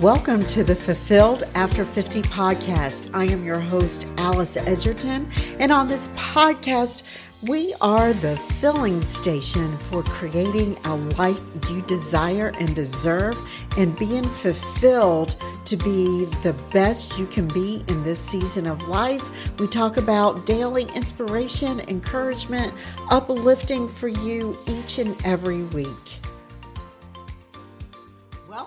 Welcome to the Fulfilled After 50 podcast. I am your host, Alice Edgerton, and on this podcast, we are the filling station for creating a life you desire and deserve and being fulfilled to be the best you can be in this season of life. We talk about daily inspiration, encouragement, uplifting for you each and every week.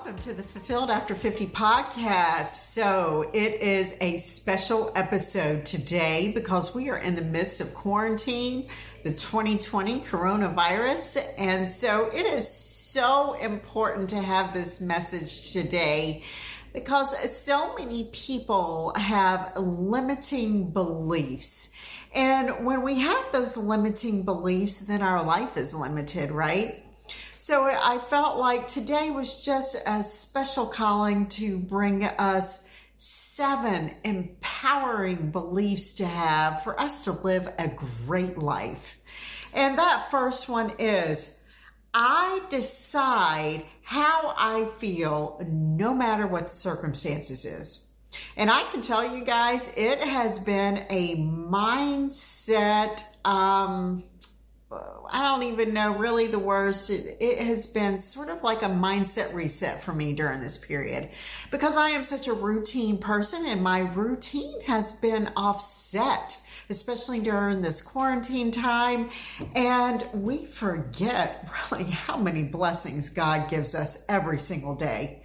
Welcome to the Fulfilled After 50 podcast. So, it is a special episode today because we are in the midst of quarantine, the 2020 coronavirus. And so, it is so important to have this message today because so many people have limiting beliefs. And when we have those limiting beliefs, then our life is limited, right? So I felt like today was just a special calling to bring us seven empowering beliefs to have for us to live a great life. And that first one is I decide how I feel no matter what the circumstances is. And I can tell you guys, it has been a mindset, um, I don't even know really the words. It, it, has been sort of like a mindset reset for me during this period because I am such a routine person and my routine has been offset, especially during this quarantine time. And we forget really how many blessings God gives us every single day.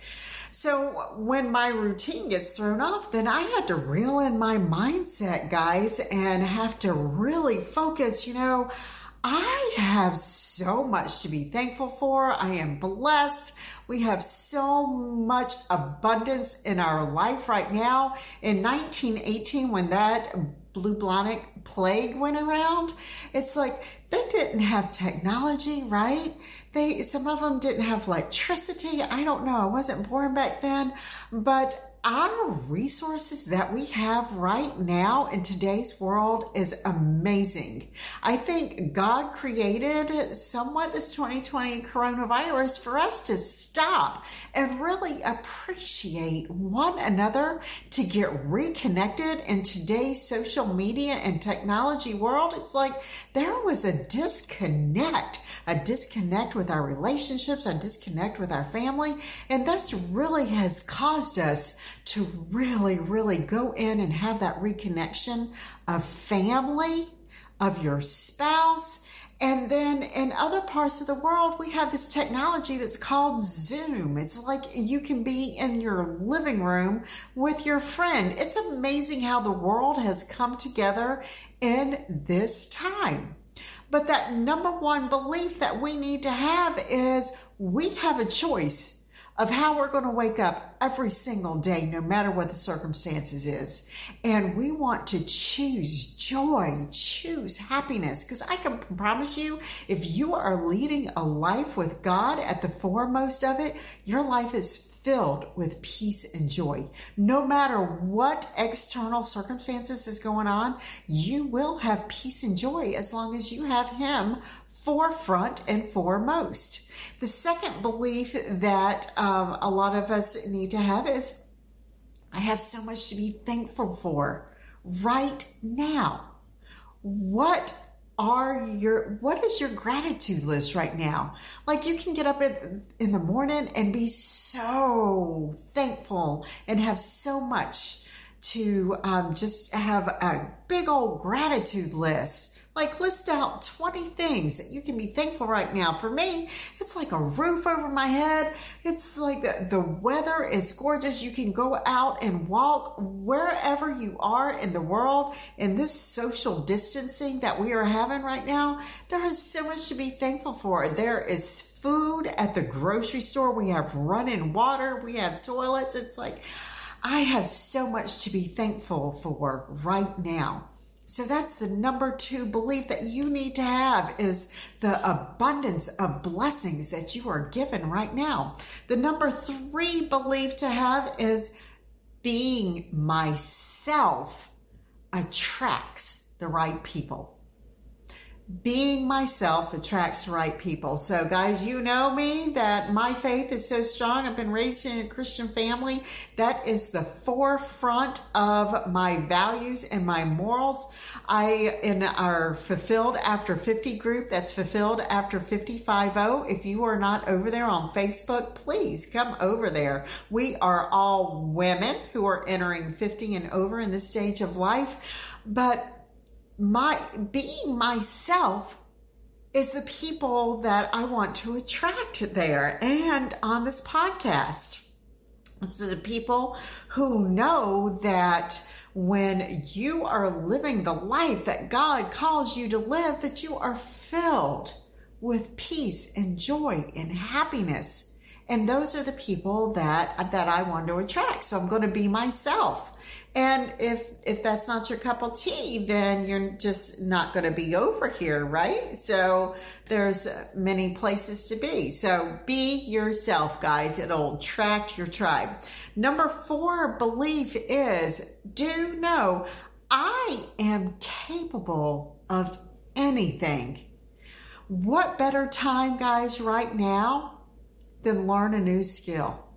So when my routine gets thrown off, then I had to reel in my mindset, guys, and have to really focus, you know, I have so much to be thankful for. I am blessed. We have so much abundance in our life right now. In 1918, when that bubonic plague went around, it's like they didn't have technology, right? They, some of them didn't have electricity. I don't know. I wasn't born back then, but our resources that we have right now in today's world is amazing. I think God created somewhat this 2020 coronavirus for us to stop and really appreciate one another to get reconnected in today's social media and technology world. It's like there was a disconnect, a disconnect with our relationships, a disconnect with our family. And this really has caused us to really, really go in and have that reconnection of family, of your spouse. And then in other parts of the world, we have this technology that's called Zoom. It's like you can be in your living room with your friend. It's amazing how the world has come together in this time. But that number one belief that we need to have is we have a choice of how we're going to wake up every single day, no matter what the circumstances is. And we want to choose joy, choose happiness. Because I can promise you, if you are leading a life with God at the foremost of it, your life is filled with peace and joy. No matter what external circumstances is going on, you will have peace and joy as long as you have Him forefront and foremost. The second belief that um, a lot of us need to have is I have so much to be thankful for right now. What are your what is your gratitude list right now like you can get up in, in the morning and be so thankful and have so much to um, just have a big old gratitude list like list out 20 things that you can be thankful right now. For me, it's like a roof over my head. It's like the, the weather is gorgeous. You can go out and walk wherever you are in the world in this social distancing that we are having right now. There is so much to be thankful for. There is food at the grocery store. We have running water. We have toilets. It's like, I have so much to be thankful for right now. So that's the number two belief that you need to have is the abundance of blessings that you are given right now. The number three belief to have is being myself attracts the right people. Being myself attracts the right people. So, guys, you know me that my faith is so strong. I've been raised in a Christian family. That is the forefront of my values and my morals. I, in our Fulfilled After 50 group, that's Fulfilled After 55 If you are not over there on Facebook, please come over there. We are all women who are entering 50 and over in this stage of life. But my being myself is the people that I want to attract there and on this podcast. It's the people who know that when you are living the life that God calls you to live, that you are filled with peace and joy and happiness. And those are the people that, that I want to attract. So I'm going to be myself. And if if that's not your cup of tea, then you're just not going to be over here, right? So there's uh, many places to be. So be yourself, guys. It'll attract your tribe. Number four belief is do know I am capable of anything. What better time, guys, right now than learn a new skill?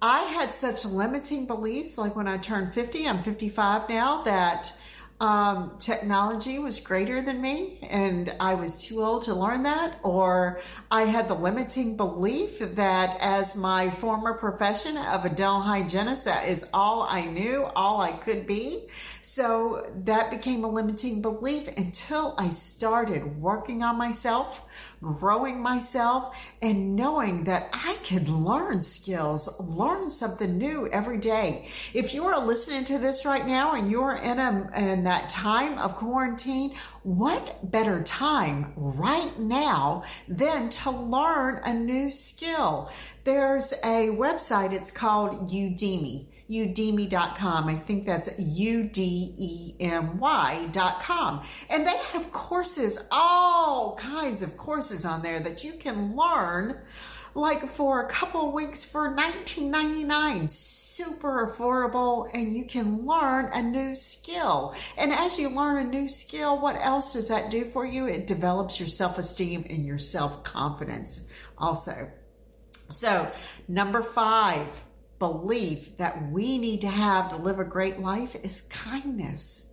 I had such limiting beliefs, like when I turned 50, I'm 55 now, that um, technology was greater than me and I was too old to learn that, or I had the limiting belief that as my former profession of a dental hygienist, that is all I knew, all I could be. So that became a limiting belief until I started working on myself, growing myself, and knowing that I could learn skills, learn something new every day. If you are listening to this right now and you're in a in that time of quarantine, what better time right now than to learn a new skill? There's a website, it's called Udemy udemy.com. I think that's U-D-E-M-Y.com. And they have courses, all kinds of courses on there that you can learn like for a couple weeks for 19.99 super affordable and you can learn a new skill. And as you learn a new skill, what else does that do for you? It develops your self-esteem and your self-confidence also. So number five, belief that we need to have to live a great life is kindness.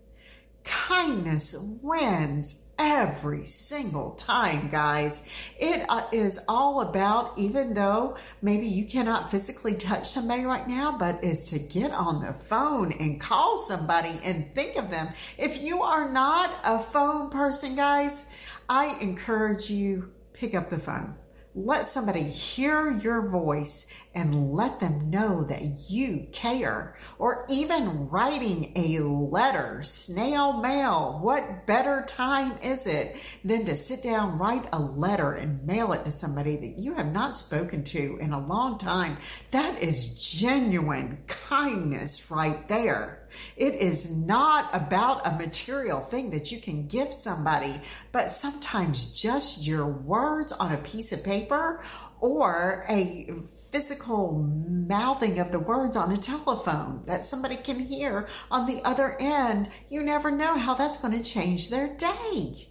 Kindness wins every single time, guys. It uh, is all about, even though maybe you cannot physically touch somebody right now, but is to get on the phone and call somebody and think of them. If you are not a phone person, guys, I encourage you pick up the phone let somebody hear your voice and let them know that you care. Or even writing a letter, snail mail. What better time is it than to sit down, write a letter and mail it to somebody that you have not spoken to in a long time? That is genuine kindness right there. It is not about a material thing that you can give somebody, but sometimes just your words on a piece of paper or a physical mouthing of the words on a telephone that somebody can hear on the other end. You never know how that's going to change their day.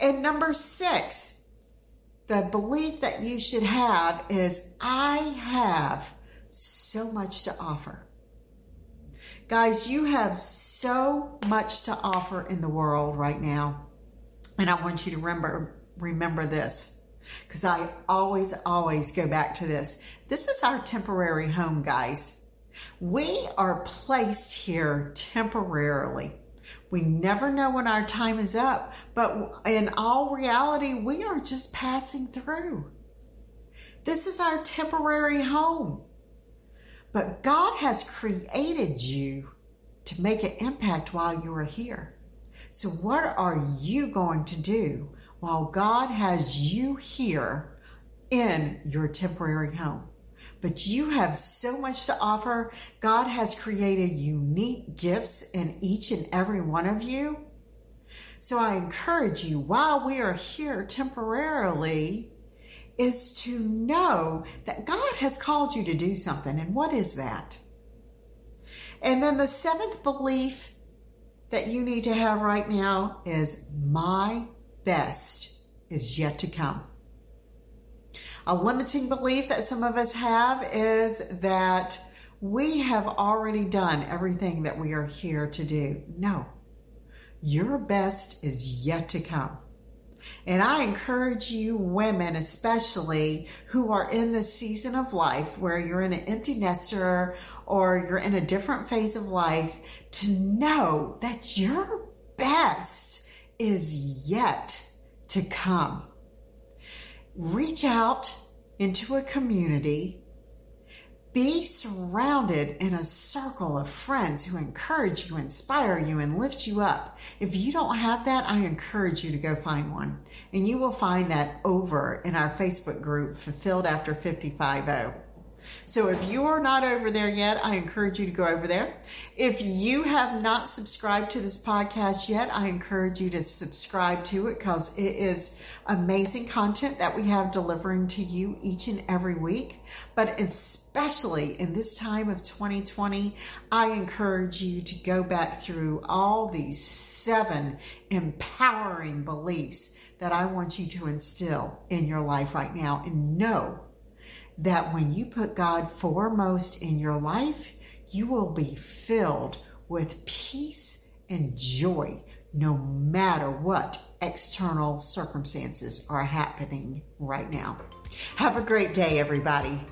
And number six, the belief that you should have is I have so much to offer. Guys, you have so much to offer in the world right now. And I want you to remember, remember this because I always, always go back to this. This is our temporary home, guys. We are placed here temporarily. We never know when our time is up, but in all reality, we are just passing through. This is our temporary home. But God has created you to make an impact while you are here. So what are you going to do while God has you here in your temporary home? But you have so much to offer. God has created unique gifts in each and every one of you. So I encourage you while we are here temporarily is to know that God has called you to do something. And what is that? And then the seventh belief that you need to have right now is my best is yet to come. A limiting belief that some of us have is that we have already done everything that we are here to do. No, your best is yet to come. And I encourage you, women especially, who are in this season of life where you're in an empty nester or you're in a different phase of life, to know that your best is yet to come. Reach out into a community be surrounded in a circle of friends who encourage you, inspire you, and lift you up. If you don't have that, I encourage you to go find one. And you will find that over in our Facebook group, Fulfilled After 55 so if you are not over there yet, I encourage you to go over there. If you have not subscribed to this podcast yet, I encourage you to subscribe to it because it is amazing content that we have delivering to you each and every week. But especially in this time of 2020, I encourage you to go back through all these seven empowering beliefs that I want you to instill in your life right now and know that when you put God foremost in your life, you will be filled with peace and joy no matter what external circumstances are happening right now. Have a great day, everybody.